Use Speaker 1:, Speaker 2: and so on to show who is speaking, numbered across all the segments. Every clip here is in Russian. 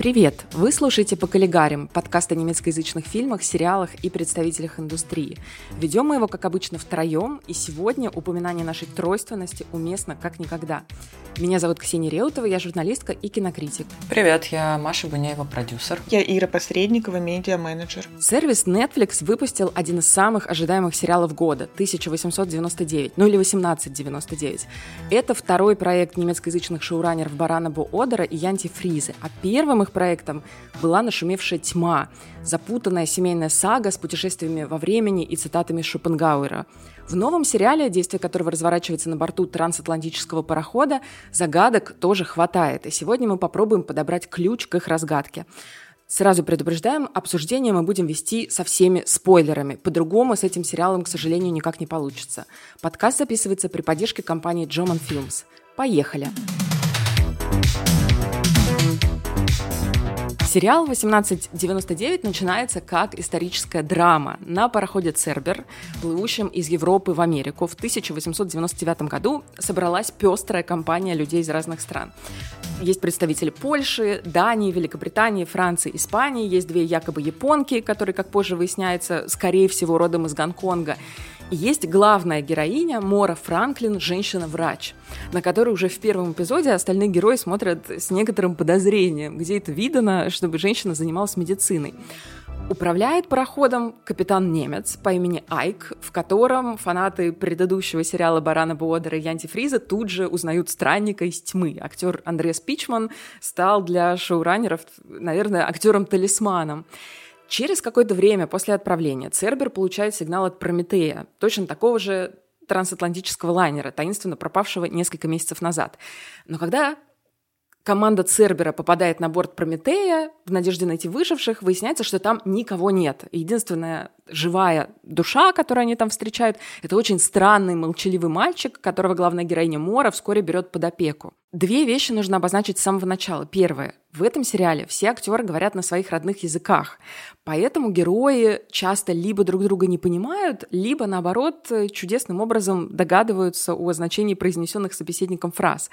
Speaker 1: Привет! Вы слушаете «По коллегарям» подкаст о немецкоязычных фильмах, сериалах и представителях индустрии. Ведем мы его, как обычно, втроем, и сегодня упоминание нашей тройственности уместно как никогда. Меня зовут Ксения Реутова, я журналистка и кинокритик.
Speaker 2: Привет, я Маша Буняева, продюсер.
Speaker 3: Я Ира Посредникова, медиа-менеджер.
Speaker 1: Сервис Netflix выпустил один из самых ожидаемых сериалов года – 1899, ну или 1899. Это второй проект немецкоязычных шоураннеров Барана Бо Одера и Янти Фризы, а первым их их проектом была нашумевшая тьма, запутанная семейная сага с путешествиями во времени и цитатами Шопенгауэра. В новом сериале, действие которого разворачивается на борту трансатлантического парохода, загадок тоже хватает, и сегодня мы попробуем подобрать ключ к их разгадке. Сразу предупреждаем, обсуждение мы будем вести со всеми спойлерами. По-другому с этим сериалом, к сожалению, никак не получится. Подкаст записывается при поддержке компании Джоман Films. Поехали! Сериал 1899 начинается как историческая драма на пароходе «Цербер», плывущем из Европы в Америку. В 1899 году собралась пестрая компания людей из разных стран. Есть представители Польши, Дании, Великобритании, Франции, Испании. Есть две якобы японки, которые, как позже выясняется, скорее всего, родом из Гонконга есть главная героиня Мора Франклин, женщина-врач, на которую уже в первом эпизоде остальные герои смотрят с некоторым подозрением, где это видано, чтобы женщина занималась медициной. Управляет пароходом капитан-немец по имени Айк, в котором фанаты предыдущего сериала Барана Буодера и Янти Фриза тут же узнают странника из тьмы. Актер Андреас Пичман стал для шоураннеров, наверное, актером-талисманом. Через какое-то время после отправления Цербер получает сигнал от Прометея, точно такого же трансатлантического лайнера, таинственно пропавшего несколько месяцев назад. Но когда команда Цербера попадает на борт Прометея в надежде найти выживших, выясняется, что там никого нет. Единственная живая душа, которую они там встречают, это очень странный молчаливый мальчик, которого главная героиня Мора вскоре берет под опеку. Две вещи нужно обозначить с самого начала. Первое. В этом сериале все актеры говорят на своих родных языках, поэтому герои часто либо друг друга не понимают, либо, наоборот, чудесным образом догадываются о значении произнесенных собеседником фраз.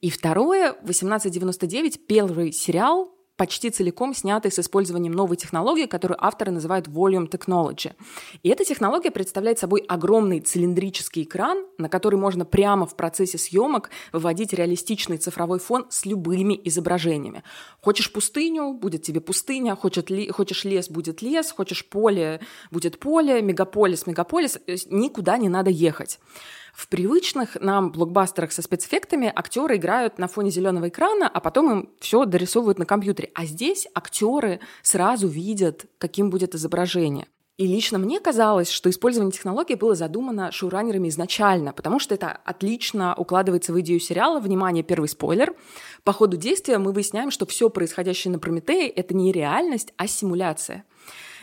Speaker 1: И второе, 1899, первый сериал, почти целиком снятый с использованием новой технологии, которую авторы называют Volume Technology. И эта технология представляет собой огромный цилиндрический экран, на который можно прямо в процессе съемок выводить реалистичный цифровой фон с любыми изображениями. Хочешь пустыню, будет тебе пустыня, хочешь, лес, будет лес, хочешь поле, будет поле, мегаполис, мегаполис, никуда не надо ехать. В привычных нам блокбастерах со спецэффектами актеры играют на фоне зеленого экрана, а потом им все дорисовывают на компьютере. А здесь актеры сразу видят, каким будет изображение. И лично мне казалось, что использование технологии было задумано шоураннерами изначально, потому что это отлично укладывается в идею сериала. Внимание, первый спойлер. По ходу действия мы выясняем, что все происходящее на Прометее — это не реальность, а симуляция.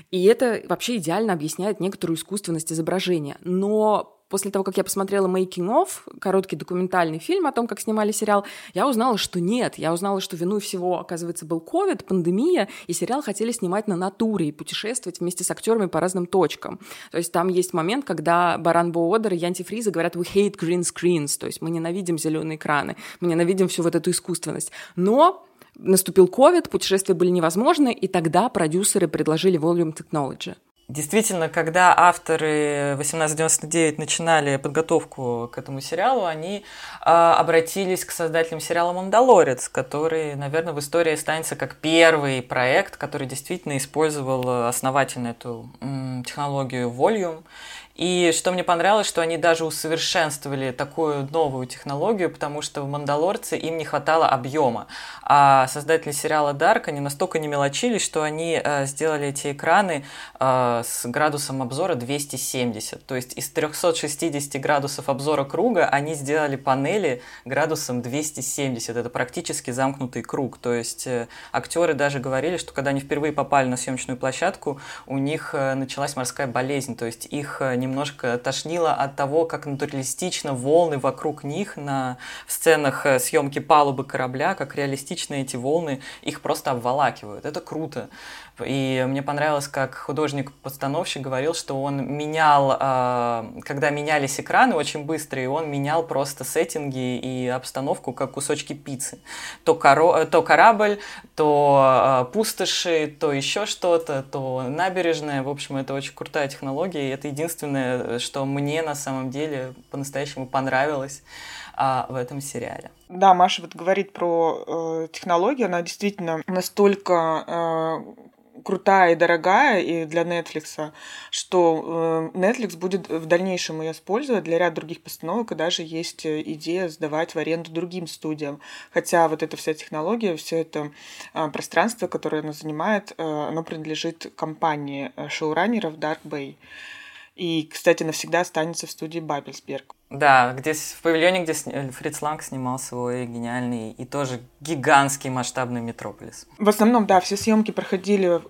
Speaker 1: И это вообще идеально объясняет некоторую искусственность изображения. Но после того, как я посмотрела «Making of», короткий документальный фильм о том, как снимали сериал, я узнала, что нет. Я узнала, что виной всего, оказывается, был ковид, пандемия, и сериал хотели снимать на натуре и путешествовать вместе с актерами по разным точкам. То есть там есть момент, когда Баран Боодер и Янти Фриза говорят «we hate green screens», то есть мы ненавидим зеленые экраны, мы ненавидим всю вот эту искусственность. Но наступил ковид, путешествия были невозможны, и тогда продюсеры предложили Volume Technology.
Speaker 2: Действительно, когда авторы 1899 начинали подготовку к этому сериалу, они э, обратились к создателям сериала «Мандалорец», который, наверное, в истории останется как первый проект, который действительно использовал основательно эту м, технологию Volume и что мне понравилось, что они даже усовершенствовали такую новую технологию, потому что в «Мандалорце» им не хватало объема. А создатели сериала «Дарк», они настолько не мелочились, что они э, сделали эти экраны э, с градусом обзора 270. То есть из 360 градусов обзора круга они сделали панели градусом 270. Это практически замкнутый круг. То есть э, актеры даже говорили, что когда они впервые попали на съемочную площадку, у них началась морская болезнь. То есть их не немножко тошнило от того, как натуралистично волны вокруг них на сценах э, съемки палубы корабля, как реалистично эти волны их просто обволакивают. Это круто. И мне понравилось, как художник-постановщик говорил, что он менял, а, когда менялись экраны очень быстро, и он менял просто сеттинги и обстановку, как кусочки пиццы. То, коро... то корабль, то пустоши, то еще что-то, то набережная. В общем, это очень крутая технология, и это единственное, что мне на самом деле по-настоящему понравилось а, в этом сериале.
Speaker 3: Да, Маша вот говорит про э, технологию, она действительно настолько э, крутая и дорогая и для Netflix, что э, Netflix будет в дальнейшем ее использовать для ряда других постановок, и даже есть э, идея сдавать в аренду другим студиям. Хотя вот эта вся технология, все это э, пространство, которое она занимает, оно принадлежит компании шоураннеров Dark Bay. И, кстати, навсегда останется в студии Бабельсберг.
Speaker 2: Да, где в павильоне, где Фриц Ланг снимал свой гениальный и тоже гигантский масштабный метрополис.
Speaker 3: В основном, да, все съемки проходили,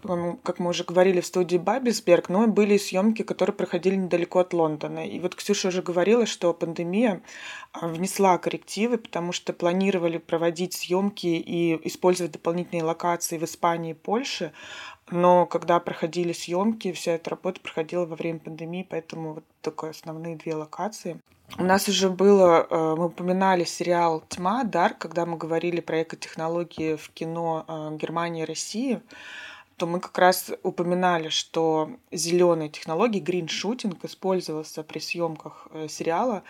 Speaker 3: как мы уже говорили, в студии Бабельсберг, но были съемки, которые проходили недалеко от Лондона. И вот Ксюша уже говорила, что пандемия а, внесла коррективы, потому что планировали проводить съемки и использовать дополнительные локации в Испании и Польше, но когда проходили съемки, вся эта работа проходила во время пандемии, поэтому вот только основные две локации. У нас уже было, э, мы упоминали сериал «Тьма», «Дарк», когда мы говорили про экотехнологии в кино э, Германии и России то мы как раз упоминали, что зеленые технологии, гриншутинг использовался при съемках э, сериала,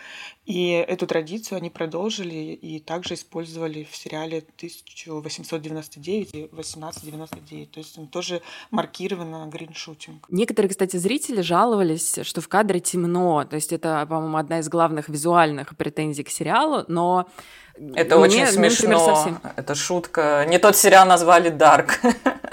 Speaker 3: и эту традицию они продолжили и также использовали в сериале 1899 и 1899. То есть он тоже маркировано гриншутинг.
Speaker 1: Некоторые, кстати, зрители жаловались, что в кадре темно. То есть это, по-моему, одна из главных визуальных претензий к сериалу, но
Speaker 2: это мне, очень смешно. Например, совсем... Это шутка. Не тот сериал назвали Dark.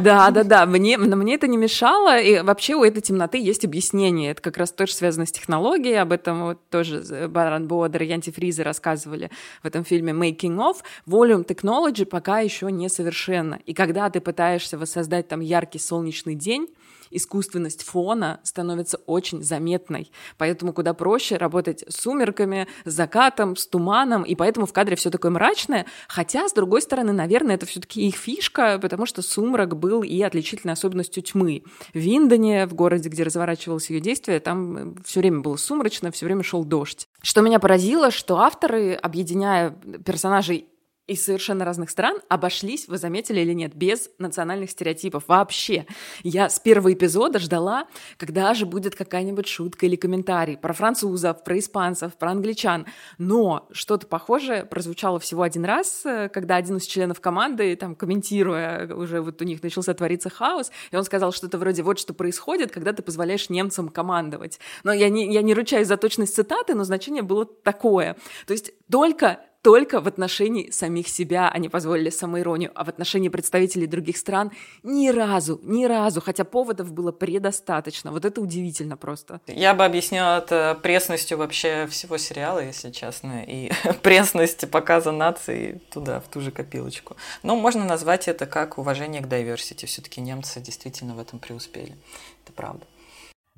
Speaker 1: Да, да, да. Мне, мне это не мешало. И вообще у этой темноты есть объяснение. Это как раз тоже связано с технологией. Об этом вот тоже Баран Бодер и Фриза рассказывали в этом фильме Making of. Volume Technology пока еще несовершенна. И когда ты пытаешься воссоздать там яркий солнечный день, искусственность фона становится очень заметной. Поэтому куда проще работать с сумерками, с закатом, с туманом, и поэтому в кадре все такое мрачное. Хотя, с другой стороны, наверное, это все-таки их фишка, потому что сумрак был и отличительной особенностью тьмы. В Виндоне, в городе, где разворачивалось ее действие, там все время было сумрачно, все время шел дождь. Что меня поразило, что авторы, объединяя персонажей из совершенно разных стран обошлись, вы заметили или нет, без национальных стереотипов вообще. Я с первого эпизода ждала, когда же будет какая-нибудь шутка или комментарий про французов, про испанцев, про англичан. Но что-то похожее прозвучало всего один раз, э, когда один из членов команды, там, комментируя, уже вот у них начался твориться хаос, и он сказал что-то вроде «вот что происходит, когда ты позволяешь немцам командовать». Но я не, я не ручаюсь за точность цитаты, но значение было такое. То есть только только в отношении самих себя они позволили самоиронию, а в отношении представителей других стран ни разу, ни разу, хотя поводов было предостаточно. Вот это удивительно просто.
Speaker 2: Я бы объяснила это пресностью вообще всего сериала, если честно, и пресность показа нации туда, в ту же копилочку. Но можно назвать это как уважение к diversity. Все-таки немцы действительно в этом преуспели. Это правда.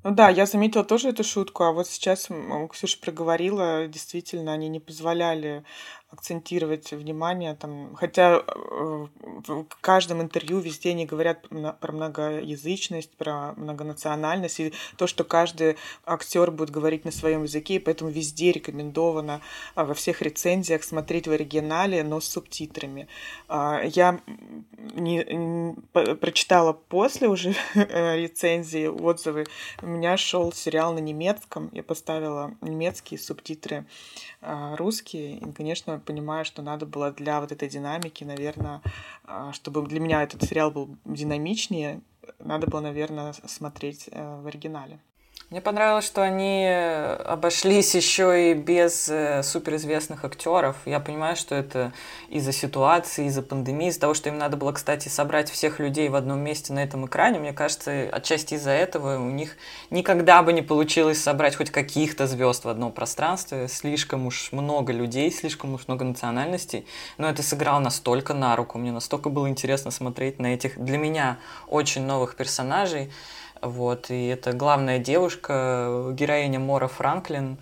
Speaker 3: Ну да, я заметила тоже эту шутку, а вот сейчас Ксюша проговорила, действительно, они не позволяли акцентировать внимание, там, хотя э, в каждом интервью везде они говорят про многоязычность, про многонациональность, и то, что каждый актер будет говорить на своем языке, и поэтому везде рекомендовано а, во всех рецензиях смотреть в оригинале, но с субтитрами. А, я не, не, прочитала после уже рецензии, отзывы. Меня шел сериал на немецком, я поставила немецкие субтитры а, русские, и, конечно, понимаю, что надо было для вот этой динамики, наверное, а, чтобы для меня этот сериал был динамичнее, надо было, наверное, смотреть э, в оригинале.
Speaker 2: Мне понравилось, что они обошлись еще и без э, суперизвестных актеров. Я понимаю, что это из-за ситуации, из-за пандемии, из-за того, что им надо было, кстати, собрать всех людей в одном месте на этом экране. Мне кажется, отчасти из-за этого у них никогда бы не получилось собрать хоть каких-то звезд в одном пространстве. Слишком уж много людей, слишком уж много национальностей. Но это сыграло настолько на руку. Мне настолько было интересно смотреть на этих, для меня, очень новых персонажей. Вот, и это главная девушка, героиня Мора Франклин.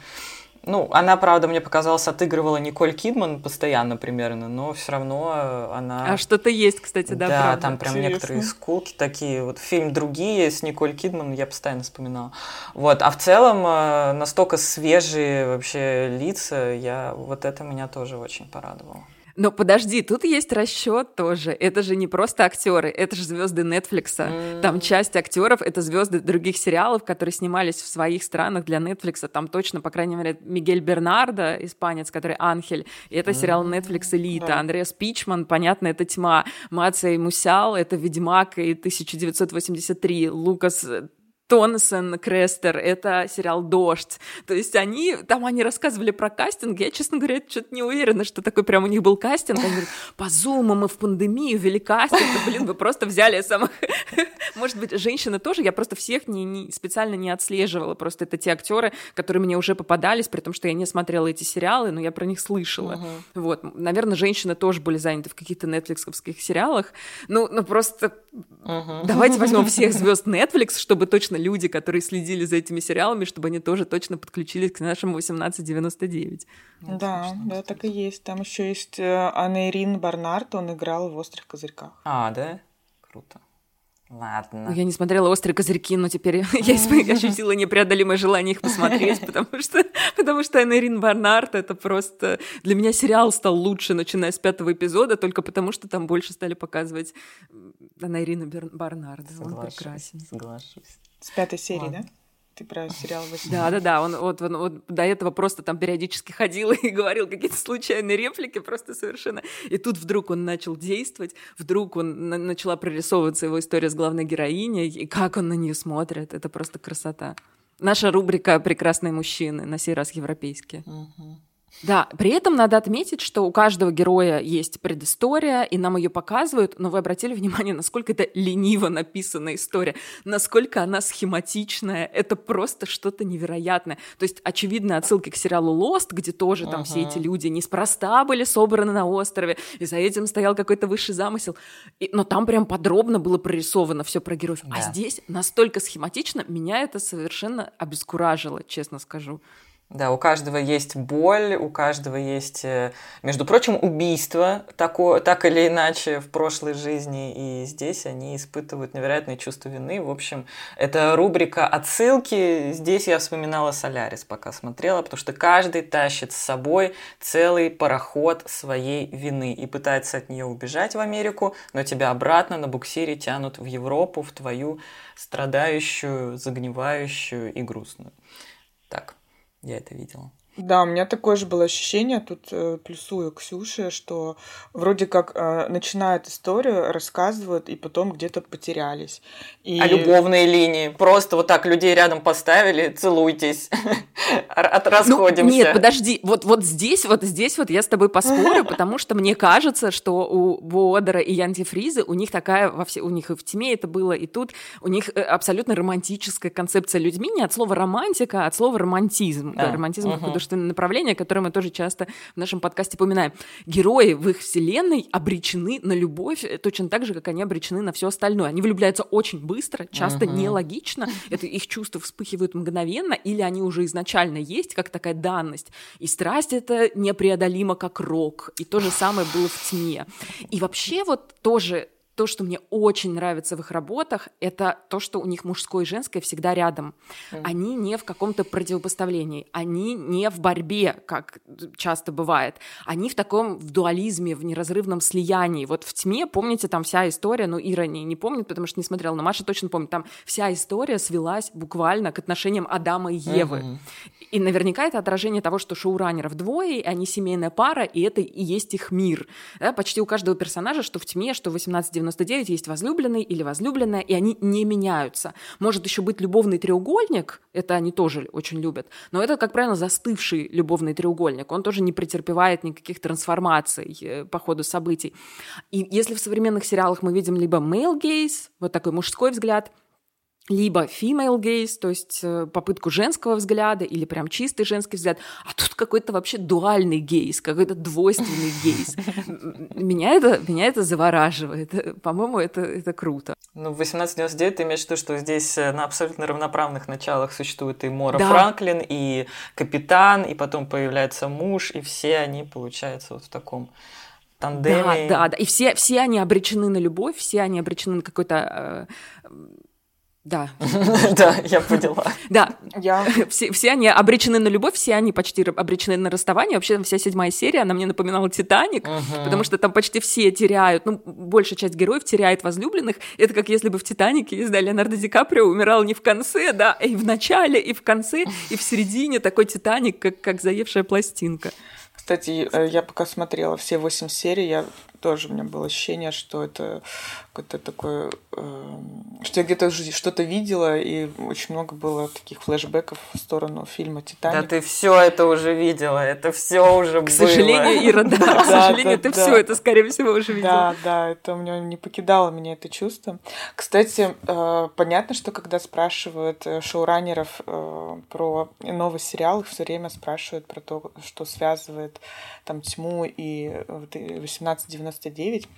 Speaker 2: Ну, она, правда, мне показалось, отыгрывала Николь Кидман постоянно примерно, но все равно она...
Speaker 1: А что-то есть, кстати, да,
Speaker 2: Да,
Speaker 1: правда.
Speaker 2: там прям
Speaker 3: Интересно.
Speaker 2: некоторые скулки такие. Вот фильм «Другие» с Николь Кидман я постоянно вспоминала. Вот, а в целом э, настолько свежие вообще лица, я... вот это меня тоже очень порадовало.
Speaker 1: Но подожди, тут есть расчет тоже. Это же не просто актеры, это же звезды Netflix. Там часть актеров это звезды других сериалов, которые снимались в своих странах для Netflix. Там точно, по крайней мере, Мигель Бернардо, испанец, который Анхель. Это сериал Netflix Элита.
Speaker 3: Да.
Speaker 1: Андреас Пичман, понятно, это тьма. Мация и Мусял, это Ведьмак и 1983. Лукас Тонсон, Крестер, это сериал «Дождь». То есть они, там они рассказывали про кастинг, я, честно говоря, что-то не уверена, что такой прям у них был кастинг. Они говорят, по зуму мы в пандемию вели кастинг, блин, вы просто взяли самых... Может быть, женщины тоже, я просто всех не, не- специально не отслеживала, просто это те актеры, которые мне уже попадались, при том, что я не смотрела эти сериалы, но я про них слышала. Вот, наверное, женщины тоже были заняты в каких-то нетфликсовских сериалах. Ну, ну просто давайте возьмем всех звезд Netflix, чтобы точно люди, которые следили за этими сериалами, чтобы они тоже точно подключились к нашему 1899.
Speaker 3: Да, да, так и есть. Там еще есть э, Анна Ирин Барнард, он играл в «Острых козырьках».
Speaker 2: А, да? Круто. Ладно.
Speaker 1: Ну, Я не смотрела «Острые козырьки», но теперь я ощутила непреодолимое желание их посмотреть, потому что, потому что Анна Ирин Барнард — это просто... Для меня сериал стал лучше, начиная с пятого эпизода, только потому что там больше стали показывать Бер- Барнарда. Он прекрасен.
Speaker 2: соглашусь.
Speaker 3: С пятой серии,
Speaker 2: Ладно.
Speaker 3: да? Ты про сериал «Восемь».
Speaker 1: Да, да, да. Он вот, он вот до этого просто там периодически ходил и говорил какие-то случайные реплики, просто совершенно. И тут вдруг он начал действовать, вдруг он на- начала прорисовываться его история с главной героиней, и как он на нее смотрит, это просто красота. Наша рубрика «Прекрасные мужчины», на сей раз европейские. Да, при этом надо отметить, что у каждого героя есть предыстория, и нам ее показывают, но вы обратили внимание, насколько это лениво написанная история, насколько она схематичная, это просто что-то невероятное. То есть очевидные отсылки к сериалу Lost, где тоже там все эти люди неспроста были собраны на острове, и за этим стоял какой-то высший замысел. И- но там прям подробно было прорисовано все про героев. А
Speaker 2: Да.
Speaker 1: здесь настолько схематично, меня это совершенно обескуражило, честно скажу.
Speaker 2: Да, у каждого есть боль, у каждого есть, э, между прочим, убийство, тако, так или иначе, в прошлой жизни, и здесь они испытывают невероятное чувство вины. В общем, это рубрика отсылки. Здесь я вспоминала Солярис, пока смотрела, потому что каждый тащит с собой целый пароход своей вины и пытается от нее убежать в Америку, но тебя обратно на буксире тянут в Европу, в твою страдающую, загнивающую и грустную. Так, я это видела.
Speaker 3: Да, у меня такое же было ощущение, тут э, плюсую Ксюше, что вроде как э, начинают историю, рассказывают, и потом где-то потерялись. И...
Speaker 2: А любовные линии? Просто вот так людей рядом поставили, целуйтесь, От-
Speaker 1: Ну,
Speaker 2: расходимся.
Speaker 1: нет, подожди, вот, вот здесь, вот здесь вот я с тобой поспорю, потому что мне кажется, что у Бодера и Янти Фризы, у них такая, во все, у них и в «Тьме» это было, и тут у них э, абсолютно романтическая концепция людьми, не от слова романтика, а от слова романтизм.
Speaker 2: А,
Speaker 1: романтизм как. Художественное направление, которое мы тоже часто в нашем подкасте упоминаем. Герои в их вселенной обречены на любовь э, точно так же, как они обречены на все остальное. Они влюбляются очень быстро, часто
Speaker 2: Мгм.
Speaker 1: нелогично, это их чувства вспыхивают мгновенно, или они уже изначально есть, как такая данность. И страсть это непреодолимо, как рок. И то же самое было в тьме. И вообще вот тоже то, что мне очень нравится в их работах, это то, что у них мужское и женское всегда рядом. Они не в каком-то противопоставлении, они не в борьбе, как часто бывает. Они в таком в дуализме, в неразрывном слиянии. Вот в тьме, помните, там вся история, ну, Ира не, не помнит, потому что не смотрела, но Маша точно помнит, там вся история свелась буквально к отношениям Адама и Евы. И наверняка это отражение того, что шоураннеров двое, и они семейная пара, и это и есть их мир. Да, почти у каждого персонажа, что в тьме, что в 1899, есть возлюбленный или возлюбленная, и они не меняются. Может еще быть любовный треугольник, это они тоже очень любят, но это, как правило, застывший любовный треугольник. Он тоже не претерпевает никаких трансформаций э, по ходу событий. И если в современных сериалах мы видим либо male gaze, вот такой мужской взгляд, либо female gaze, то есть э, попытку женского взгляда или прям чистый женский взгляд, а тут какой-то вообще дуальный гейз, какой-то двойственный гейз. М, Меня это, меня это завораживает. По-моему, это, это круто.
Speaker 2: Ну, в 1899 ты имеешь в виду, что здесь э, на абсолютно равноправных началах существует и Мора
Speaker 1: Да.
Speaker 2: Франклин, и капитан, и потом появляется муж, и все они, получается, вот в таком
Speaker 1: Да,
Speaker 2: тандеме.
Speaker 1: да, да. И все, все они обречены на любовь, все они обречены на какой-то... э, да,
Speaker 2: Да, я поняла.
Speaker 1: да,
Speaker 3: Я
Speaker 1: все, все они обречены на любовь, все они почти обречены на расставание. Вообще вся седьмая серия, она мне напоминала «Титаник», потому что там почти все теряют, ну, большая часть героев теряет возлюбленных. Это как если бы в «Титанике», не знаю, Леонардо Ди Каприо умирал не в конце, да, и в начале, и в конце, и в середине такой «Титаник», как, как заевшая пластинка.
Speaker 3: Кстати, э, я пока смотрела все восемь серий, я тоже у меня было ощущение, что это какое-то такое, э, что я где-то уже что-то видела, и очень много было таких флешбеков в сторону фильма
Speaker 2: Да
Speaker 3: «Титаник».
Speaker 2: ты все это уже видела, это все уже
Speaker 1: К сожалению, Ира, да, к
Speaker 3: Да,
Speaker 1: сожалению,
Speaker 3: да,
Speaker 1: ты
Speaker 3: да.
Speaker 1: все это, скорее всего, уже видела.
Speaker 3: Да, да, это у меня не покидало меня это чувство. Кстати, э, понятно, что когда спрашивают э, шоураннеров э, про новый сериал, их все время спрашивают про то, что связывает там тьму и э, вот и 1899.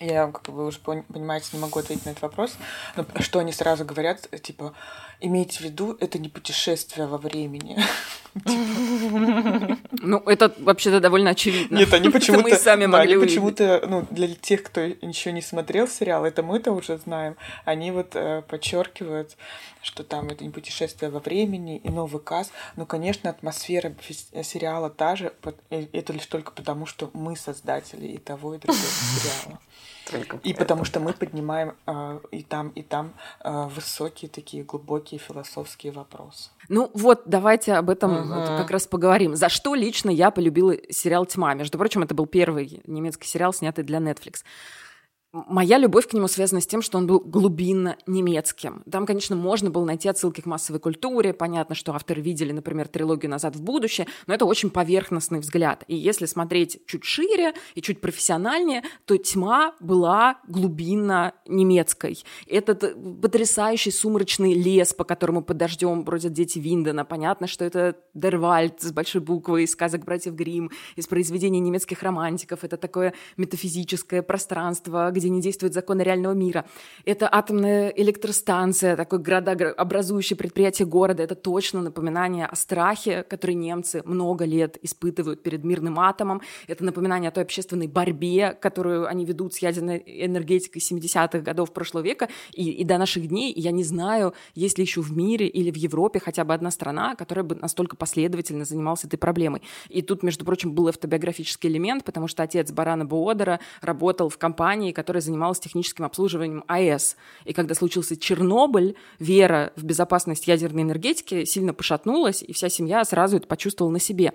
Speaker 3: Я, как вы уже пон- понимаете, не могу ответить на этот вопрос. Но что они сразу говорят, э, типа, имейте в виду, это не путешествие во времени.
Speaker 1: Ну, это вообще-то довольно очевидно.
Speaker 3: Нет, они почему-то...
Speaker 1: мы сами
Speaker 3: да,
Speaker 1: могли
Speaker 3: почему-то, ну, для тех, кто еще не смотрел сериал, это мы-то уже знаем, они вот э, подчеркивают, что там это не путешествие во времени и новый каз. Ну, конечно, атмосфера сериала та же, э, это лишь только потому, что мы создатели и того, и другого сериала.
Speaker 2: Только
Speaker 3: И потому что мы поднимаем э, и там, и там э, высокие такие глубокие философские вопросы.
Speaker 1: Ну вот, давайте об этом вот как раз поговорим. За что лично я полюбила сериал «Тьма»? Между прочим, это был первый немецкий сериал, снятый для Netflix. Моя любовь к нему связана с тем, что он был глубинно немецким. Там, конечно, можно было найти отсылки к массовой культуре. Понятно, что авторы видели, например, трилогию «Назад в будущее», но это очень поверхностный взгляд. И если смотреть чуть шире и чуть профессиональнее, то «Тьма» была глубинно немецкой. Этот э, потрясающий сумрачный лес, по которому под дождем бродят дети Виндена. Понятно, что это Дервальд с большой буквы из сказок братьев Гримм, из произведений немецких романтиков. Это такое метафизическое пространство, где не действуют законы реального мира. Это атомная электростанция, такое градообразующее предприятие города. Это точно напоминание о страхе, который немцы много лет испытывают перед мирным атомом. Это напоминание о той общественной борьбе, которую они ведут с ядерной энергетикой 70-х годов прошлого века и, и до наших дней. Я не знаю, есть ли еще в мире или в Европе хотя бы одна страна, которая бы настолько последовательно занималась этой проблемой. И тут, между прочим, был автобиографический элемент, потому что отец Барана Буодера работал в компании, которая занималась техническим обслуживанием АЭС. И когда случился Чернобыль, вера в безопасность ядерной энергетики сильно пошатнулась, и вся семья сразу это почувствовала на себе.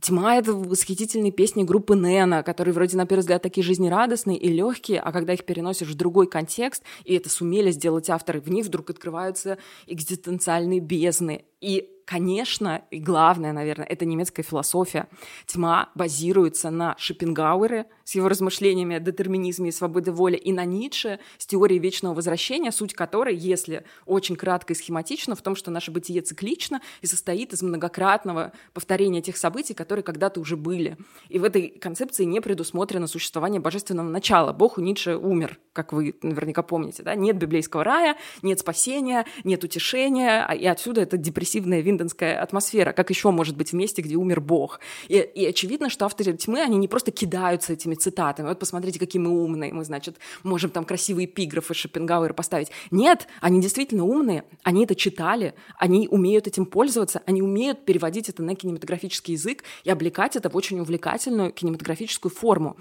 Speaker 1: Тьма — это восхитительные песни группы Нена, которые вроде на первый взгляд такие жизнерадостные и легкие, а когда их переносишь в другой контекст, и это сумели сделать авторы, в них вдруг открываются экзистенциальные бездны. И Конечно, и главное, наверное, это немецкая философия. Тьма базируется на Шопенгауэре с его размышлениями о детерминизме и свободе воли, и на Ницше с теорией вечного возвращения, суть которой, если очень кратко и схематично, в том, что наше бытие циклично и состоит из многократного повторения тех событий, которые когда-то уже были. И в этой концепции не предусмотрено существование божественного начала. Бог у Ницше умер, как вы наверняка помните. Да? Нет библейского рая, нет спасения, нет утешения, а- и отсюда эта депрессивная винденская атмосфера. Как еще может быть в месте, где умер Бог? И, и очевидно, что авторы тьмы, они не просто кидаются этими цитатами. Вот посмотрите, какие мы умные, мы, значит, можем там красивые эпиграфы Шопенгауэра поставить. Нет, они действительно умные, они это читали, они умеют этим пользоваться, они умеют переводить это на кинематографический язык и облекать это в очень увлекательную кинематографическую форму.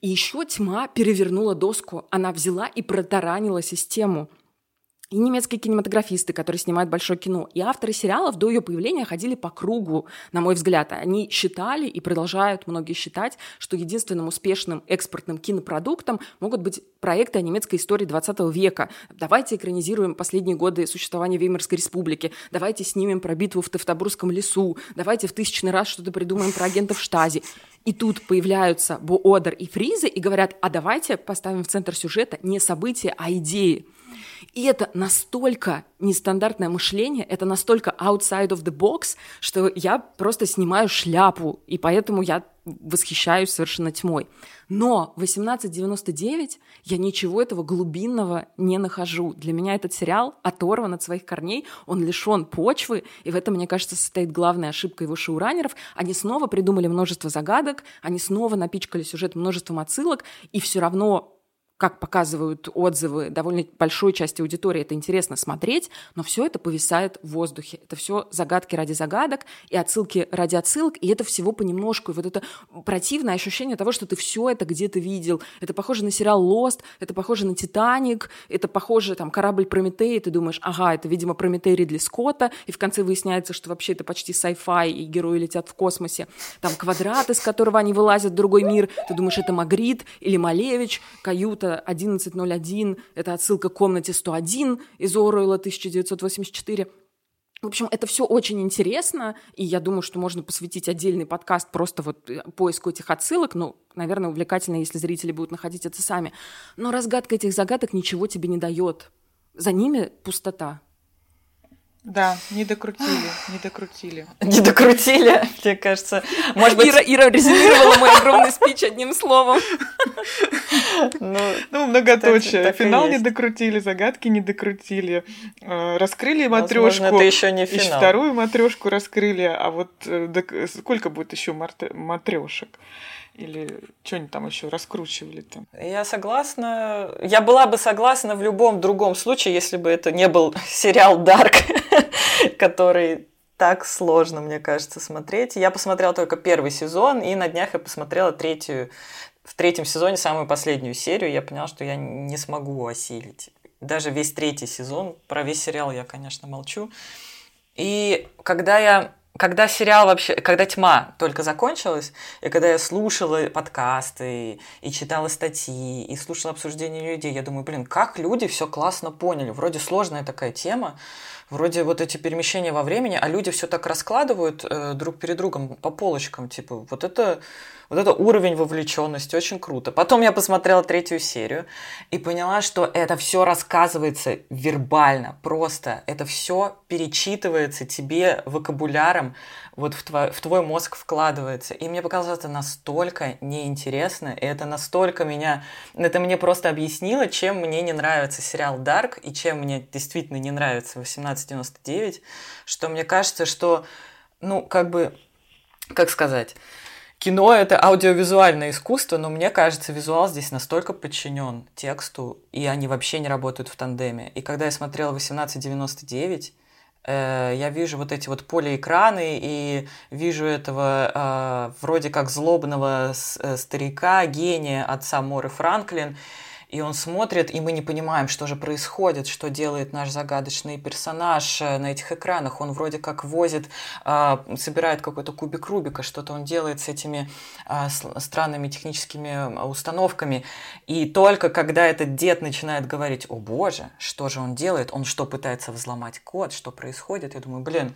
Speaker 1: И еще тьма перевернула доску. Она взяла и протаранила систему. И немецкие кинематографисты, которые снимают большое кино, и авторы сериалов до ее появления ходили по кругу, на мой взгляд. Они считали и продолжают многие считать, что единственным успешным экспортным кинопродуктом могут быть проекты о немецкой истории 20 века. Давайте экранизируем последние годы существования Веймарской республики, давайте снимем про битву в Тевтобурском лесу, давайте в тысячный раз что-то придумаем про агентов Штази. И тут появляются Боодер и Фризы и говорят, а давайте поставим в центр сюжета не события, а идеи. И это настолько нестандартное мышление, это настолько outside of the box, что я просто снимаю шляпу, и поэтому я восхищаюсь совершенно тьмой. Но 1899 я ничего этого глубинного не нахожу. Для меня этот сериал оторван от своих корней, он лишен почвы, и в этом, мне кажется, состоит главная ошибка его шоураннеров. Они снова придумали множество загадок, они снова напичкали сюжет множеством отсылок, и все равно как показывают отзывы довольно большой части аудитории, это интересно смотреть, но все это повисает в воздухе. Это все загадки ради загадок и отсылки ради отсылок, и это всего понемножку. И вот это противное ощущение того, что ты все это где-то видел. Это похоже на сериал Lost, это похоже на Титаник, это похоже там корабль Прометей, и ты думаешь, ага, это, видимо, Прометей Ридли Скотта, и в конце выясняется, что вообще это почти sci-fi, и герои летят в космосе. Там квадрат, из которого они вылазят в другой мир, ты думаешь, это Магрит или Малевич, каюта 1101, это отсылка к комнате 101 из Оруэлла 1984. В общем, это все очень интересно, и я думаю, что можно посвятить отдельный подкаст просто вот э, поиску этих отсылок, ну, наверное, увлекательно, если зрители будут находить это сами. Но разгадка этих загадок ничего тебе не дает. За ними пустота.
Speaker 3: Да, не докрутили, не докрутили.
Speaker 2: Не докрутили, мне кажется.
Speaker 1: Может быть... Ира, Ира резюмировала мой огромный спич одним словом.
Speaker 3: Ну, ну многоточие. Так, так Финал не докрутили, загадки не докрутили. Э, раскрыли матрешку.
Speaker 2: это еще не финал.
Speaker 3: И вторую матрешку раскрыли, а вот э, сколько будет еще матрешек? Или что они там еще раскручивали там?
Speaker 2: Я согласна. Я была бы согласна в любом другом случае, если бы это не был сериал Дарк, который так сложно, мне кажется, смотреть. Я посмотрела только первый сезон, и на днях я посмотрела третью, в третьем сезоне самую последнюю серию. Я поняла, что я не смогу осилить. Даже весь третий сезон, про весь сериал я, конечно, молчу. И когда я когда сериал вообще, когда тьма только закончилась, и когда я слушала подкасты, и, читала статьи, и слушала обсуждения людей, я думаю, блин, как люди все классно поняли. Вроде сложная такая тема, вроде вот эти перемещения во времени, а люди все так раскладывают э, друг перед другом по полочкам, типа, вот это вот это уровень вовлеченности, очень круто. Потом я посмотрела третью серию и поняла, что это все рассказывается вербально, просто. Это все перечитывается тебе вокабуляром, вот в твой, в твой мозг вкладывается. И мне показалось это настолько неинтересно, и это настолько меня... Это мне просто объяснило, чем мне не нравится сериал Dark, и чем мне действительно не нравится 1899, что мне кажется, что, ну, как бы, как сказать кино — это аудиовизуальное искусство, но мне кажется, визуал здесь настолько подчинен тексту, и они вообще не работают в тандеме. И когда я смотрела 1899, э, я вижу вот эти вот полиэкраны и вижу этого э, вроде как злобного э, старика, гения отца Моры Франклин, и он смотрит, и мы не понимаем, что же происходит, что делает наш загадочный персонаж э, на этих экранах. Он вроде как возит, а, собирает какой-то кубик Рубика, что-то он делает с этими а, странными техническими установками. И только когда этот дед начинает говорить, о боже, что же он делает, он что, пытается взломать код, что происходит, я думаю, блин,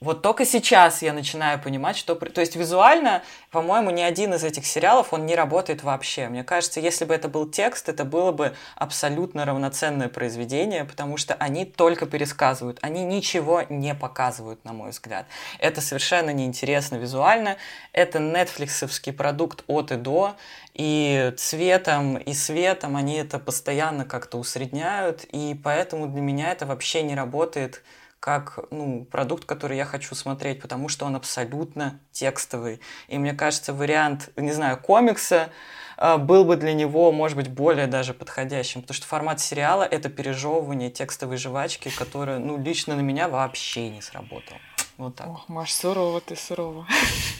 Speaker 2: вот только сейчас я начинаю понимать, что... То есть визуально, по-моему, ни один из этих сериалов, он не работает вообще. Мне кажется, если бы это был текст, это было бы абсолютно равноценное произведение, потому что они только пересказывают, они ничего не показывают, на мой взгляд. Это совершенно неинтересно визуально. Это нетфликсовский продукт от и до, и цветом, и светом они это постоянно как-то усредняют, и поэтому для меня это вообще не работает как ну, продукт, который я хочу смотреть, потому что он абсолютно текстовый. И мне кажется, вариант, не знаю, комикса э, был бы для него, может быть, более даже подходящим, потому что формат сериала — это пережевывание текстовой жвачки, которая, ну, лично на меня вообще не сработала. Вот так.
Speaker 3: Ох, Маш, сурово ты, сурово.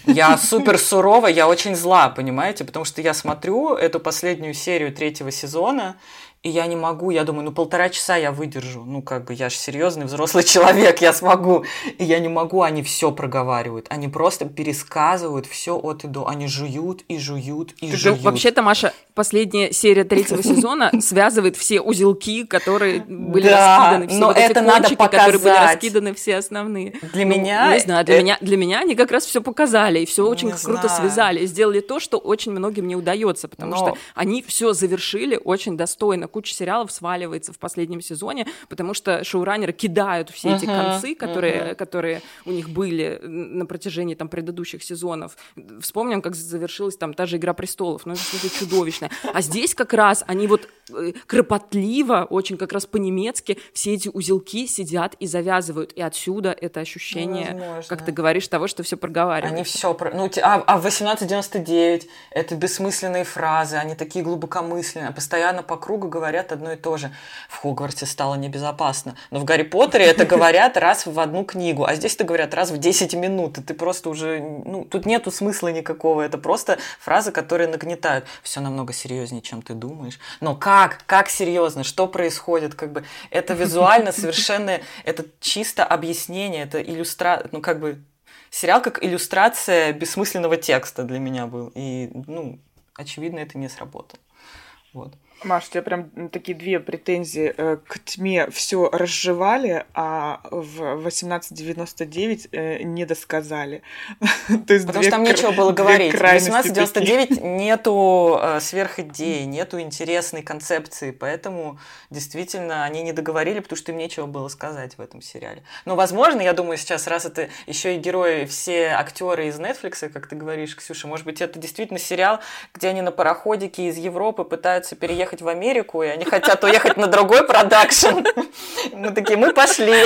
Speaker 2: Я супер сурова, я очень зла, понимаете? Потому что я смотрю эту последнюю серию третьего сезона, и я не могу, я думаю, ну полтора часа я выдержу, ну как бы я же серьезный взрослый человек, я смогу, и я не могу, они все проговаривают, они просто пересказывают все от и до, они жуют и жуют и Ты жуют.
Speaker 1: Вообще-то, Маша, последняя серия третьего сезона связывает все узелки, которые были
Speaker 2: да,
Speaker 1: раскиданы, все
Speaker 2: но
Speaker 1: вот
Speaker 2: это надо показать.
Speaker 1: которые были раскиданы, все основные.
Speaker 2: Для ну, меня...
Speaker 1: Не знаю, для, это... меня, для меня они как раз все показали, и все очень не круто знаю. связали, и сделали то, что очень многим не удается, потому но... что они все завершили очень достойно куча сериалов сваливается в последнем сезоне, потому что шоураннеры кидают все эти uh-huh, концы, которые, uh-huh. которые у них были на протяжении там предыдущих сезонов. Вспомним, как завершилась там та же «Игра престолов», ну это что-то чудовищное. А здесь как раз они вот э, кропотливо, очень как раз по-немецки все эти узелки сидят и завязывают, и отсюда это ощущение, Возможно. как ты говоришь, того, что все проговаривают.
Speaker 2: Они все, про... ну, а, а в 1899 это бессмысленные фразы, они такие глубокомысленные, постоянно по кругу говорят одно и то же. В Хогвартсе стало небезопасно, но в Гарри Поттере это говорят раз в одну книгу, а здесь это говорят раз в 10 минут, и ты просто уже, ну, тут нету смысла никакого, это просто фразы, которые нагнетают. Все намного серьезнее, чем ты думаешь. Но как? Как серьезно? Что происходит? Как бы это визуально совершенно, это чисто объяснение, это иллюстрация, ну, как бы сериал как иллюстрация бессмысленного текста для меня был. И, ну, очевидно, это не сработало. Вот.
Speaker 3: Маш, у тебя прям такие две претензии э, к тьме. Все разжевали, а в 1899 э, не досказали.
Speaker 2: То есть Потому что там нечего было говорить. В 1899 нету э, сверхидеи, нету интересной концепции, поэтому действительно они не договорили, потому что им нечего было сказать в этом сериале. Но, возможно, я думаю, сейчас, раз это еще и герои, все актеры из Netflix, как ты говоришь, Ксюша, может быть, это действительно сериал, где они на пароходике из Европы пытаются переехать уехать в Америку, и они хотят уехать на другой продакшн. Мы такие, мы пошли.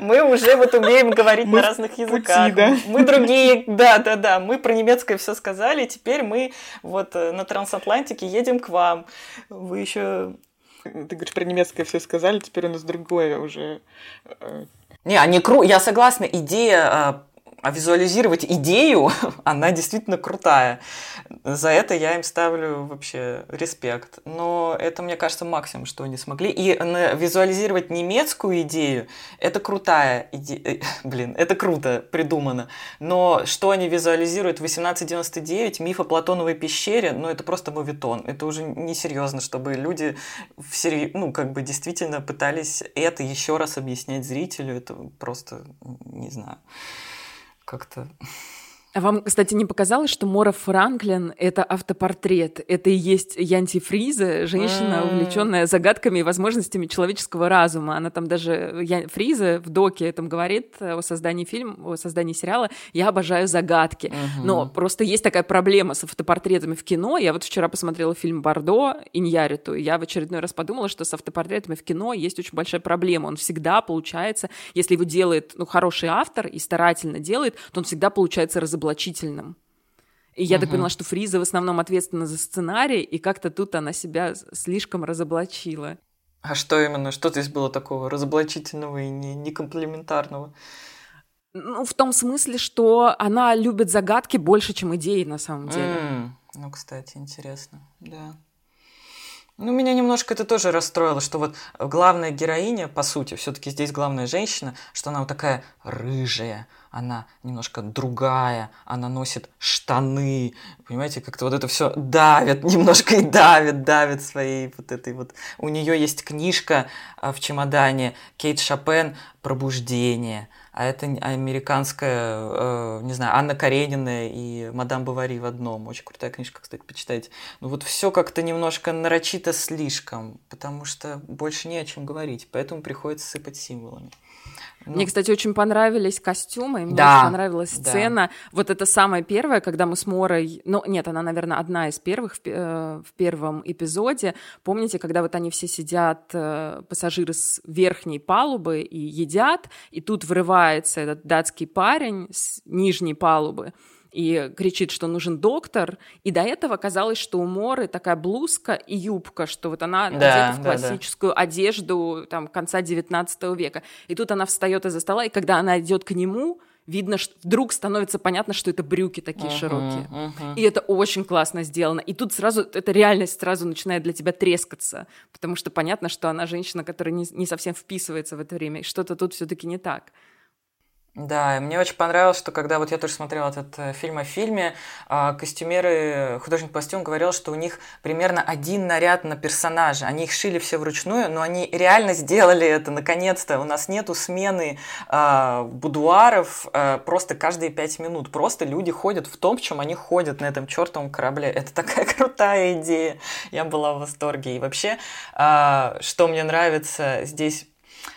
Speaker 2: Мы уже вот умеем говорить на разных языках. Мы другие, да, да, да. Мы про немецкое все сказали, теперь мы вот э, на трансатлантике едем к вам. Вы еще
Speaker 3: ты говоришь, про немецкое все сказали, теперь у нас другое уже.
Speaker 2: Э, Не, они кру... Я согласна, идея а, визуализировать идею, она действительно крутая. За это я им ставлю вообще респект. Но это, мне кажется, максимум, что они смогли. И визуализировать немецкую идею, это крутая идея. Э, блин, это круто придумано. Но что они визуализируют в 1899, миф о Платоновой пещере, ну это просто мовитон. Это уже несерьезно, чтобы люди всерьез, ну как бы действительно пытались это еще раз объяснять зрителю. Это просто, не знаю как-то
Speaker 1: а вам, кстати, не показалось, что Мора Франклин — это автопортрет? Это и есть Янти Фриза, женщина, увлеченная загадками и возможностями человеческого разума. Она там даже, Ян, Фриза в доке этом говорит о создании фильма, о создании сериала «Я обожаю загадки». Mm-hmm. Но просто есть такая проблема с автопортретами в кино. Я вот вчера посмотрела фильм «Бордо» Иньяриту, и я в очередной раз подумала, что с автопортретами в кино есть очень большая проблема. Он всегда получается, если его делает ну, хороший автор и старательно делает, то он всегда получается разоблачен разоблачительным. И я угу. так поняла, что Фриза в основном ответственна за сценарий, и как-то тут она себя слишком разоблачила.
Speaker 2: А что именно? Что здесь было такого разоблачительного и не, не?
Speaker 1: Ну, в том смысле, что она любит загадки больше, чем идеи на самом деле. Mm,
Speaker 2: ну, кстати, интересно, да. Ну, меня немножко это тоже расстроило, что вот главная героиня, по сути, все-таки здесь главная женщина, что она вот такая рыжая, она немножко другая, она носит штаны, понимаете, как-то вот это все давит, немножко и давит, давит своей вот этой вот. У нее есть книжка а, в чемодане Кейт Шопен «Пробуждение», а это американская, э, не знаю, Анна Каренина и Мадам Бавари в одном. Очень крутая книжка, кстати, почитайте. Ну вот все как-то немножко нарочито слишком, потому что больше не о чем говорить, поэтому приходится сыпать символами.
Speaker 1: Ну. Мне, кстати, очень понравились костюмы, мне да, очень понравилась сцена. Да. Вот это самая первая, когда мы с Морой, ну нет, она, наверное, одна из первых в, э, в первом эпизоде. Помните, когда вот они все сидят, э, пассажиры с верхней палубы и едят, и тут врывается этот датский парень с нижней палубы, и кричит, что нужен доктор. И до этого казалось, что у Моры такая блузка и юбка, что вот она да, одета в классическую да, да. одежду там, конца 19 века. И тут она встает из-за стола, и когда она идет к нему, видно, что вдруг становится понятно, что это брюки такие uh-huh, широкие. Uh-huh. И это очень классно сделано. И тут сразу, эта реальность сразу начинает для тебя трескаться, потому что понятно, что она женщина, которая не, не совсем вписывается в это время, и что-то тут все-таки не так.
Speaker 2: Да, мне очень понравилось, что когда вот я тоже смотрела этот э, фильм о фильме, э, костюмеры, художник костюм говорил, что у них примерно один наряд на персонажа. Они их шили все вручную, но они реально сделали это, наконец-то. У нас нету смены э, будуаров э, просто каждые пять минут. Просто люди ходят в том, в чем они ходят на этом чертовом корабле. Это такая крутая идея. Я была в восторге. И вообще, э, что мне нравится здесь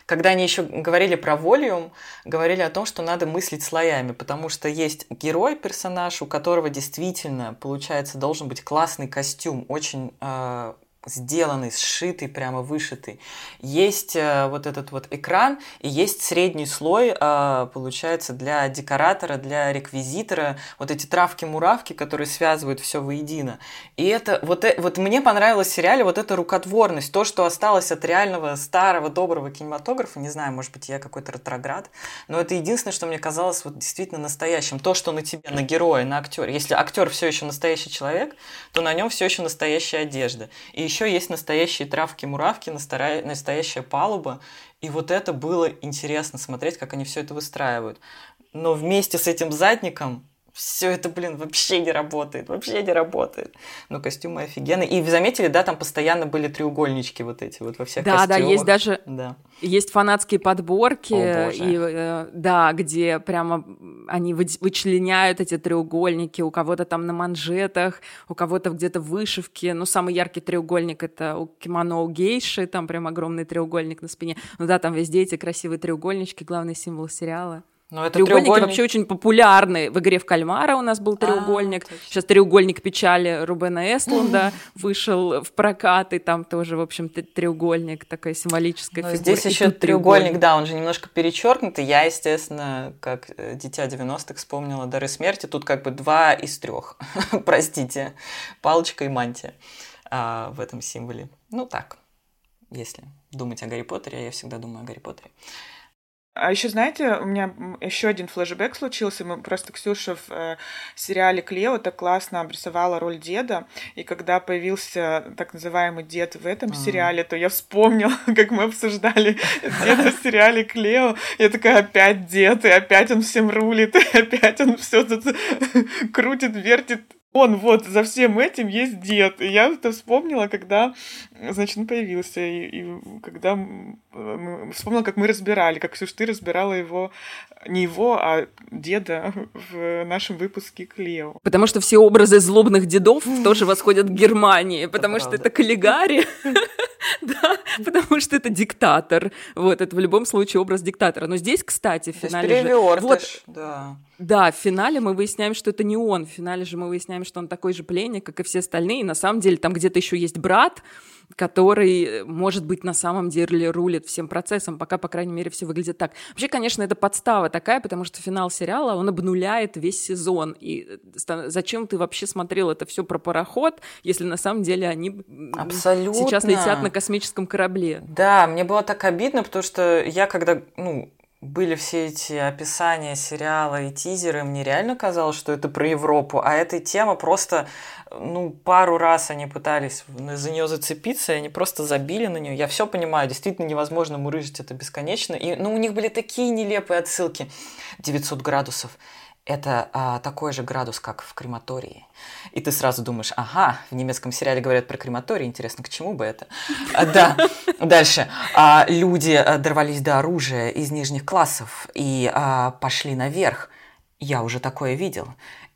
Speaker 2: когда они еще говорили про волюм, говорили о том, что надо мыслить слоями, потому что есть герой, персонаж, у которого действительно, получается, должен быть классный костюм, очень э, сделанный, сшитый, прямо вышитый. Есть э, вот этот вот экран, и есть средний слой, э, получается, для декоратора, для реквизитора, вот эти травки-муравки, которые связывают все воедино. И это, вот, э, вот мне понравилось в сериале вот эта рукотворность, то, что осталось от реального старого доброго кинематографа, не знаю, может быть, я какой-то ретроград, но это единственное, что мне казалось вот действительно настоящим. То, что на тебе, на героя, на актере. Если актер все еще настоящий человек, то на нем все еще настоящая одежда. И еще есть настоящие травки-муравки, настоящая палуба. И вот это было интересно смотреть, как они все это выстраивают. Но вместе с этим задником все это, блин, вообще не работает, вообще не работает. Но костюмы офигенные. И заметили, да, там постоянно были треугольнички вот эти вот во всех
Speaker 1: да,
Speaker 2: костюмах.
Speaker 1: Да, да, есть даже
Speaker 2: да.
Speaker 1: есть фанатские подборки,
Speaker 2: О,
Speaker 1: и, э, да, где прямо они вычленяют эти треугольники, у кого-то там на манжетах, у кого-то где-то в вышивке. Ну, самый яркий треугольник — это у кимоно у гейши, там прям огромный треугольник на спине. Ну да, там везде эти красивые треугольнички, главный символ сериала.
Speaker 2: Но это
Speaker 1: треугольники
Speaker 2: треугольник...
Speaker 1: вообще очень популярны. В игре в кальмара у нас был треугольник. А, Сейчас треугольник печали Рубена Эстлунда вышел в прокат, и там тоже, в общем, треугольник, такая символическая
Speaker 2: Но
Speaker 1: фигура.
Speaker 2: Здесь
Speaker 1: и
Speaker 2: еще треугольник, треугольник, да, он же немножко перечеркнутый. Я, естественно, как э, дитя 90-х вспомнила Дары смерти. Тут как бы два из трех. Простите. Палочка и мантия а, в этом символе. Ну так, если думать о Гарри Поттере, а я всегда думаю о Гарри Поттере.
Speaker 3: А еще, знаете, у меня еще один флешбэк случился. Мы просто Ксюша в э, сериале Клео так классно обрисовала роль деда. И когда появился так называемый дед в этом mm. сериале, то я вспомнила, как мы обсуждали деда в сериале Клео. Я такая, опять дед, и опять он всем рулит, и опять он все тут крутит, вертит он вот за всем этим есть дед. И я это вспомнила, когда, значит, он появился. И, и когда вспомнила, как мы разбирали, как Ксюш, ты разбирала его, не его, а деда в нашем выпуске Клео.
Speaker 1: Потому что все образы злобных дедов тоже восходят к Германии, потому что это Каллигари. Да, потому что это диктатор. Вот, это в любом случае образ диктатора. Но здесь, кстати, в финале же...
Speaker 2: Вот, да.
Speaker 1: Да, в финале мы выясняем, что это не он. В финале же мы выясняем, что он такой же пленник, как и все остальные. И на самом деле там где-то еще есть брат, который, может быть, на самом деле рулит всем процессом, пока, по крайней мере, все выглядит так. Вообще, конечно, это подстава такая, потому что финал сериала, он обнуляет весь сезон. И зачем ты вообще смотрел это все про пароход, если на самом деле они
Speaker 2: Абсолютно.
Speaker 1: сейчас летят на космическом корабле?
Speaker 2: Да, мне было так обидно, потому что я когда, ну, были все эти описания сериала и тизеры, мне реально казалось, что это про Европу, а эта тема просто, ну, пару раз они пытались за нее зацепиться, и они просто забили на нее. Я все понимаю, действительно невозможно мурыжить это бесконечно. И, ну, у них были такие нелепые отсылки. 900 градусов это а, такой же градус, как в крематории. И ты сразу думаешь, ага, в немецком сериале говорят про крематорий, интересно, к чему бы это? А, да, дальше. А, люди а, дорвались до оружия из нижних классов и пошли наверх. Я уже такое видел.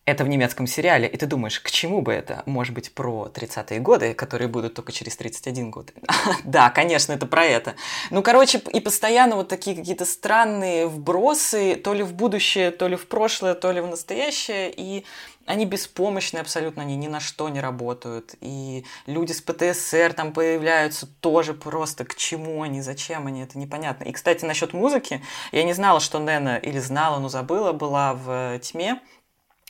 Speaker 2: Это в немецком сериале, и ты думаешь, к чему бы это? Может быть, про 30-е годы, которые будут только через 31 год. да, конечно, это про это. Ну, короче, и постоянно вот такие какие-то странные вбросы, то ли в будущее, то ли в прошлое, то ли в настоящее, и они беспомощны абсолютно, они ни на что не работают. И люди с ПТСР там появляются тоже просто к чему они, зачем они, это непонятно. И, кстати, насчет музыки, я не знала, что Нена, или знала, но забыла, была в тьме,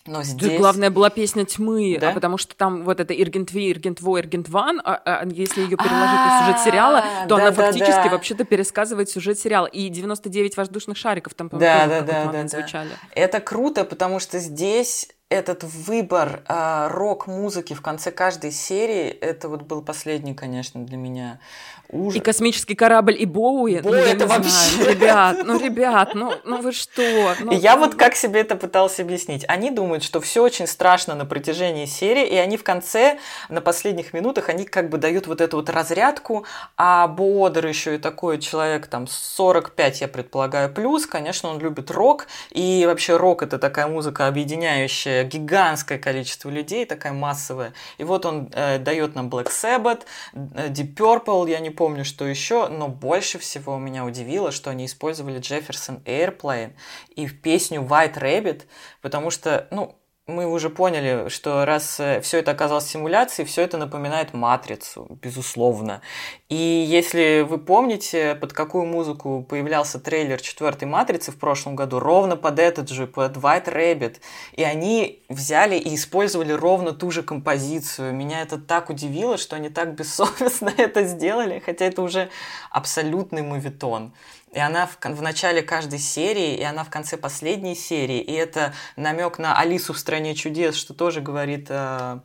Speaker 2: но здесь...
Speaker 1: главное была песня тьмы, да? а потому что там вот это Иргентви, Иргентво, Иргентван, а, а, если ее переложить на сюжет сериала, то она фактически вообще-то пересказывает сюжет сериала. И 99 воздушных шариков там,
Speaker 2: по-моему, да, да, да, да, звучали. Это круто, потому что здесь этот выбор э, рок-музыки в конце каждой серии, это вот был последний, конечно, для меня ужас.
Speaker 1: И космический корабль, и Боуи.
Speaker 2: Боуи ну, это вообще...
Speaker 1: Знаю. Ребят, ну, ребят, ну, ну вы что? Ну,
Speaker 2: я ну... вот как себе это пытался объяснить. Они думают, что все очень страшно на протяжении серии, и они в конце, на последних минутах, они как бы дают вот эту вот разрядку, а Бодер еще и такой человек, там, 45, я предполагаю, плюс, конечно, он любит рок, и вообще рок это такая музыка, объединяющая гигантское количество людей, такая массовая. И вот он э, дает нам Black Sabbath, э, Deep Purple, я не помню, что еще, но больше всего меня удивило, что они использовали Jefferson Airplane и песню White Rabbit, потому что, ну, мы уже поняли, что раз э, все это оказалось симуляцией, все это напоминает матрицу, безусловно. И если вы помните, под какую музыку появлялся трейлер четвертой матрицы в прошлом году, ровно под этот же, под White Rabbit. И они взяли и использовали ровно ту же композицию. Меня это так удивило, что они так бессовестно это сделали, хотя это уже абсолютный мувитон. И она в, в начале каждой серии, и она в конце последней серии. И это намек на Алису в стране чудес, что тоже говорит о,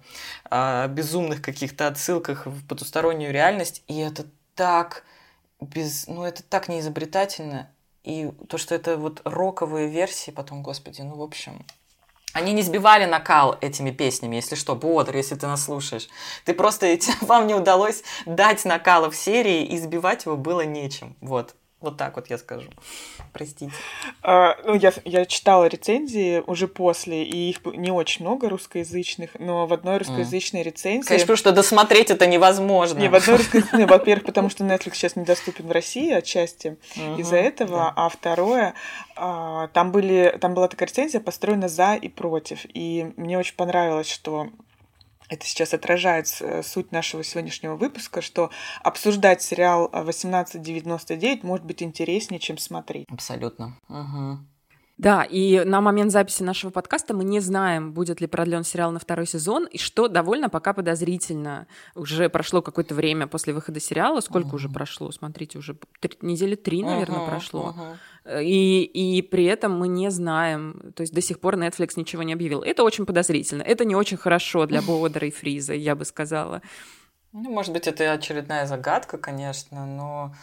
Speaker 2: о безумных каких-то отсылках в потустороннюю реальность. И это так без, ну это так неизобретательно. И то, что это вот роковые версии, потом, господи, ну в общем, они не сбивали накал этими песнями, если что, Бодр, если ты нас слушаешь. Ты просто, вам не удалось дать накала в серии, и сбивать его было нечем. Вот. Вот так вот я скажу. Простите.
Speaker 3: А, ну, я, я читала рецензии уже после, и их не очень много русскоязычных, но в одной русскоязычной mm. рецензии...
Speaker 2: Конечно, потому что досмотреть это невозможно.
Speaker 3: Не, в одной русскоязычной, во-первых, потому что Netflix сейчас недоступен в России отчасти из-за этого, а второе, а, там, были, там была такая рецензия построена за и против, и мне очень понравилось, что это сейчас отражает э, суть нашего сегодняшнего выпуска, что обсуждать сериал 1899 может быть интереснее, чем смотреть.
Speaker 2: Абсолютно. Угу.
Speaker 1: Да, и на момент записи нашего подкаста мы не знаем, будет ли продлен сериал на второй сезон, и что довольно пока подозрительно. Уже прошло какое-то время после выхода сериала. Сколько uh-huh. уже прошло? Смотрите, уже три, недели три, наверное, uh-huh, прошло. Uh-huh. И, и при этом мы не знаем, то есть до сих пор Netflix ничего не объявил. Это очень подозрительно. Это не очень хорошо для Бодера и Фриза, я бы сказала.
Speaker 2: Ну, может быть, это очередная загадка, конечно, но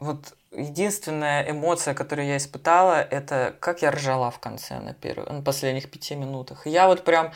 Speaker 2: вот единственная эмоция, которую я испытала, это как я ржала в конце на, первых, на последних пяти минутах. Я вот прям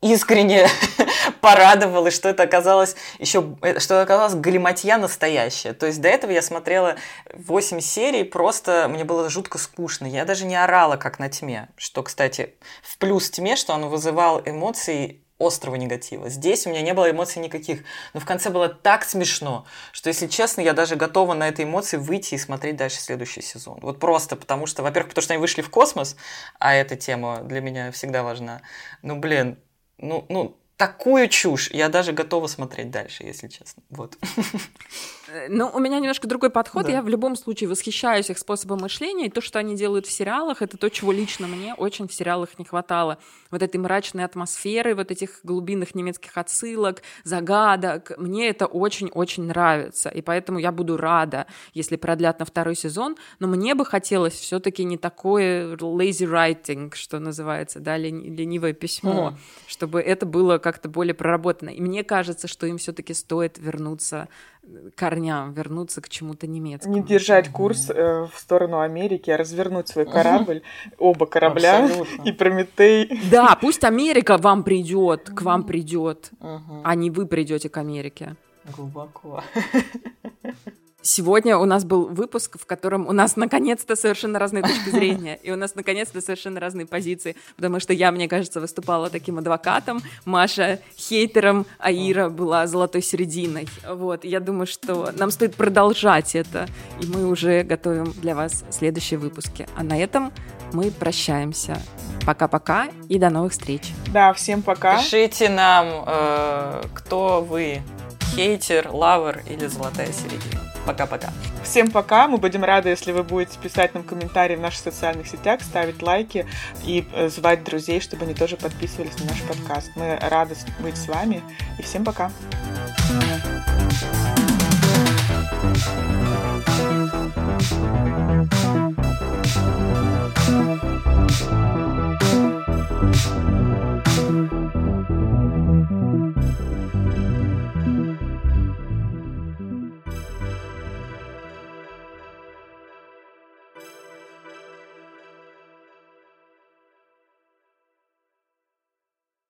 Speaker 2: искренне порадовалась, что это оказалось еще, э, что оказалось галиматья настоящая. То есть до этого я смотрела 8 серий, просто мне было жутко скучно. Я даже не орала, как на тьме. Что, кстати, в плюс тьме, что он вызывал эмоции острого негатива. Здесь у меня не было эмоций никаких. Но в конце было так смешно, что, если честно, я даже готова на этой эмоции выйти и смотреть дальше следующий сезон. Вот просто потому что, во-первых, потому что они вышли в космос, а эта тема для меня всегда важна. Ну, блин, ну, ну, такую чушь. Я даже готова смотреть дальше, если честно. Вот.
Speaker 1: Э, ну, у меня немножко другой подход. Да. Я в любом случае восхищаюсь их способом мышления. И то, что они делают в сериалах, это то, чего лично мне очень в сериалах не хватало. Вот этой мрачной атмосферы, вот этих глубинных немецких отсылок, загадок. Мне это очень-очень нравится. И поэтому я буду рада, если продлят на второй сезон. Но мне бы хотелось все таки не такое lazy writing, что называется, да, ленивое письмо, mm. чтобы это было как-то более проработано. И мне кажется, что им все-таки стоит вернуться корням, вернуться к чему-то немецкому.
Speaker 3: Не держать курс э, в сторону Америки, а развернуть свой корабль, оба корабля Абсолютно. и Прометей.
Speaker 1: Да, пусть Америка вам придет, к вам придет, а не вы придете к Америке.
Speaker 2: Глубоко.
Speaker 1: Сегодня у нас был выпуск, в котором у нас наконец-то совершенно разные точки зрения, и у нас наконец-то совершенно разные позиции, потому что я, мне кажется, выступала таким адвокатом, Маша хейтером, а Ира была золотой серединой. Вот, я думаю, что нам стоит продолжать это, и мы уже готовим для вас следующие выпуски. А на этом мы прощаемся. Пока-пока и до новых встреч.
Speaker 3: Да, всем пока.
Speaker 2: Пишите нам, э, кто вы, хейтер, лавер или золотая середина. Пока-пока.
Speaker 3: Всем пока. Мы будем рады, если вы будете писать нам комментарии в наших социальных сетях, ставить лайки и э, звать друзей, чтобы они тоже подписывались на наш подкаст. Мы рады быть с вами. И всем пока.